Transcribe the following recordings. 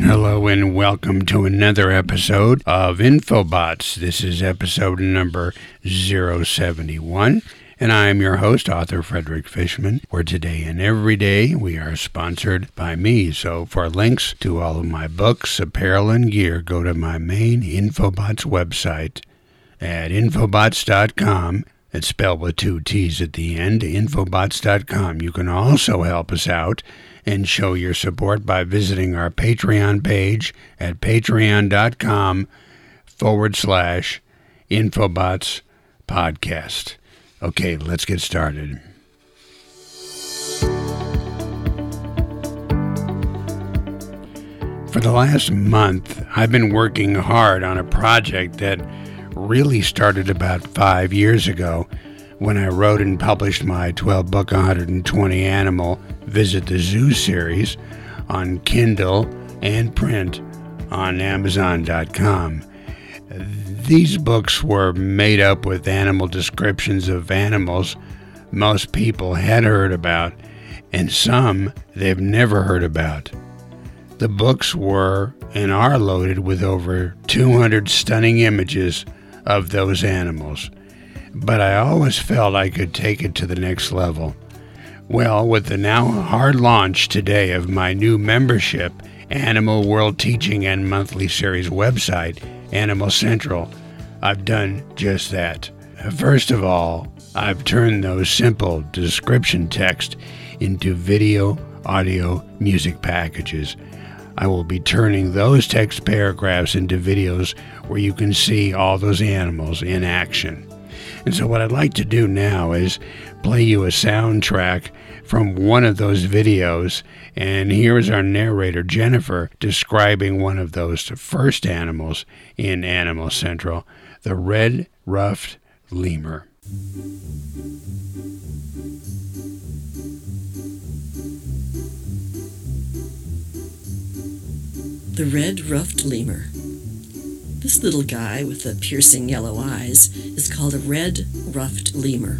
Hello and welcome to another episode of Infobots. This is episode number 071, and I am your host, author Frederick Fishman, where today and every day we are sponsored by me. So for links to all of my books, apparel, and gear, go to my main Infobots website at infobots.com. It's spelled with two T's at the end, infobots.com. You can also help us out and show your support by visiting our Patreon page at patreon.com forward slash Infobots podcast. Okay, let's get started. For the last month, I've been working hard on a project that really started about five years ago when I wrote and published my 12 book 120 animal Visit the Zoo series on Kindle and print on Amazon.com. These books were made up with animal descriptions of animals most people had heard about and some they've never heard about. The books were and are loaded with over 200 stunning images of those animals but I always felt I could take it to the next level. Well, with the now hard launch today of my new membership, Animal World Teaching and Monthly Series website, Animal Central, I've done just that. First of all, I've turned those simple description text into video, audio, music packages. I will be turning those text paragraphs into videos where you can see all those animals in action. And so, what I'd like to do now is play you a soundtrack from one of those videos. And here is our narrator, Jennifer, describing one of those first animals in Animal Central the red ruffed lemur. The red ruffed lemur. This little guy with the piercing yellow eyes is called a red ruffed lemur.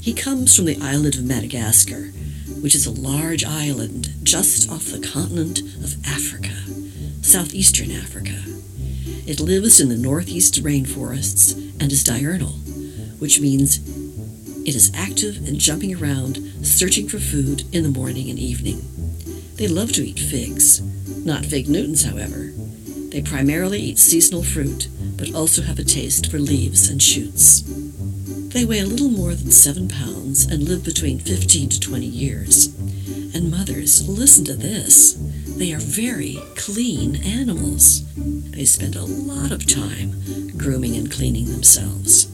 He comes from the island of Madagascar, which is a large island just off the continent of Africa, southeastern Africa. It lives in the northeast rainforests and is diurnal, which means it is active and jumping around, searching for food in the morning and evening. They love to eat figs, not fig Newtons, however. They primarily eat seasonal fruit, but also have a taste for leaves and shoots. They weigh a little more than seven pounds and live between 15 to 20 years. And mothers, listen to this. They are very clean animals. They spend a lot of time grooming and cleaning themselves.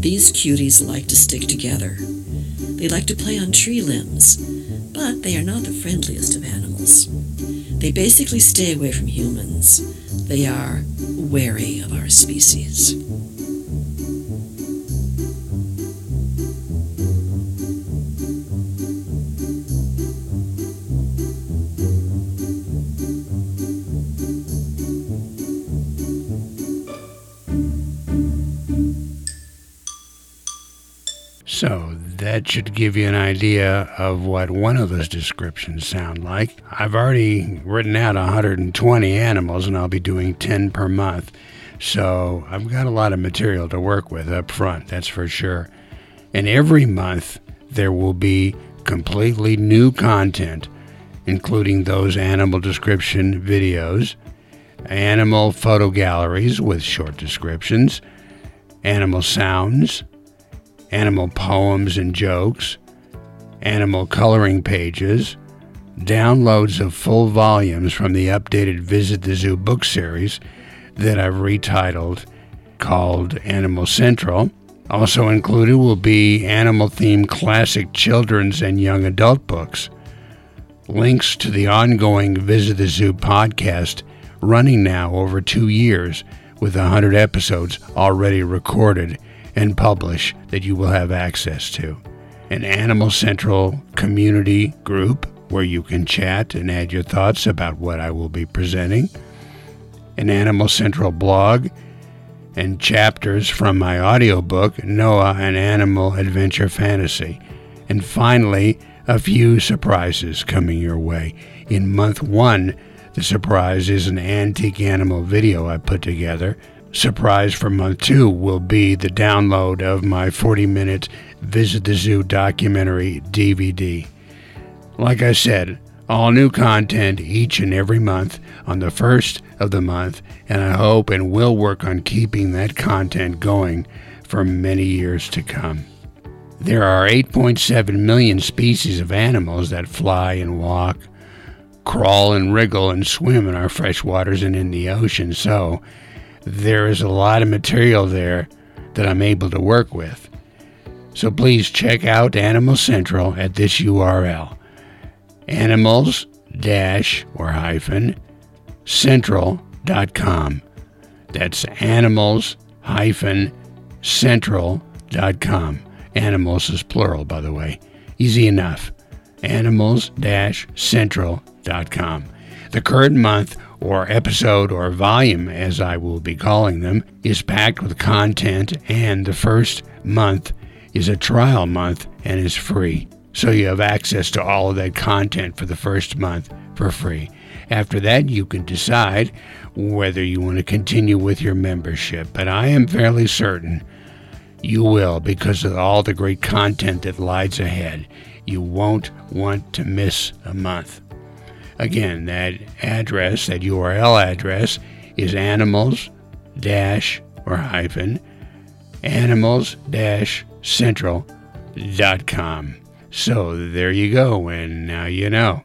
These cuties like to stick together. They like to play on tree limbs, but they are not the friendliest of animals. They basically stay away from humans. They are wary of our species. So that should give you an idea of what one of those descriptions sound like. I've already written out 120 animals and I'll be doing 10 per month. So I've got a lot of material to work with up front, that's for sure. And every month there will be completely new content, including those animal description videos, animal photo galleries with short descriptions, animal sounds, animal poems and jokes, animal coloring pages, downloads of full volumes from the updated Visit the Zoo book series that I've retitled called Animal Central. Also included will be animal themed classic children's and young adult books. Links to the ongoing Visit the Zoo podcast, running now over two years with 100 episodes already recorded and publish that you will have access to. An Animal Central community group where you can chat and add your thoughts about what I will be presenting. An Animal Central blog and chapters from my audiobook, Noah An Animal Adventure Fantasy. And finally, a few surprises coming your way. In month one, The surprise is an antique animal video I put together. Surprise for month two will be the download of my 40 minute Visit the Zoo documentary DVD. Like I said, all new content each and every month on the first of the month, and I hope and will work on keeping that content going for many years to come. There are 8.7 million species of animals that fly and walk, crawl and wriggle and swim in our freshwaters and in the ocean, so there is a lot of material there that I'm able to work with. So please check out Animal Central at this URL animals dash or hyphen central.com. That's animals hyphen central.com. Animals is plural, by the way. Easy enough. Animals dash central.com. The current month or episode or volume, as I will be calling them, is packed with content, and the first month is a trial month and is free. So you have access to all of that content for the first month for free. After that, you can decide whether you want to continue with your membership, but I am fairly certain you will because of all the great content that lies ahead. You won't want to miss a month. Again, that address, that URL address, is animals dash or hyphen animals dash central.com. So there you go, and now you know.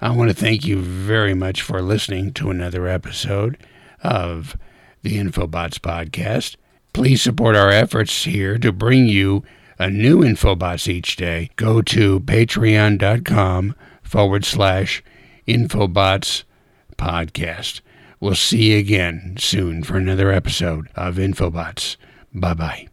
I want to thank you very much for listening to another episode of the Infobots Podcast. Please support our efforts here to bring you a new Infobots each day. Go to patreon.com forward slash Infobots Podcast. We'll see you again soon for another episode of Infobots. Bye bye.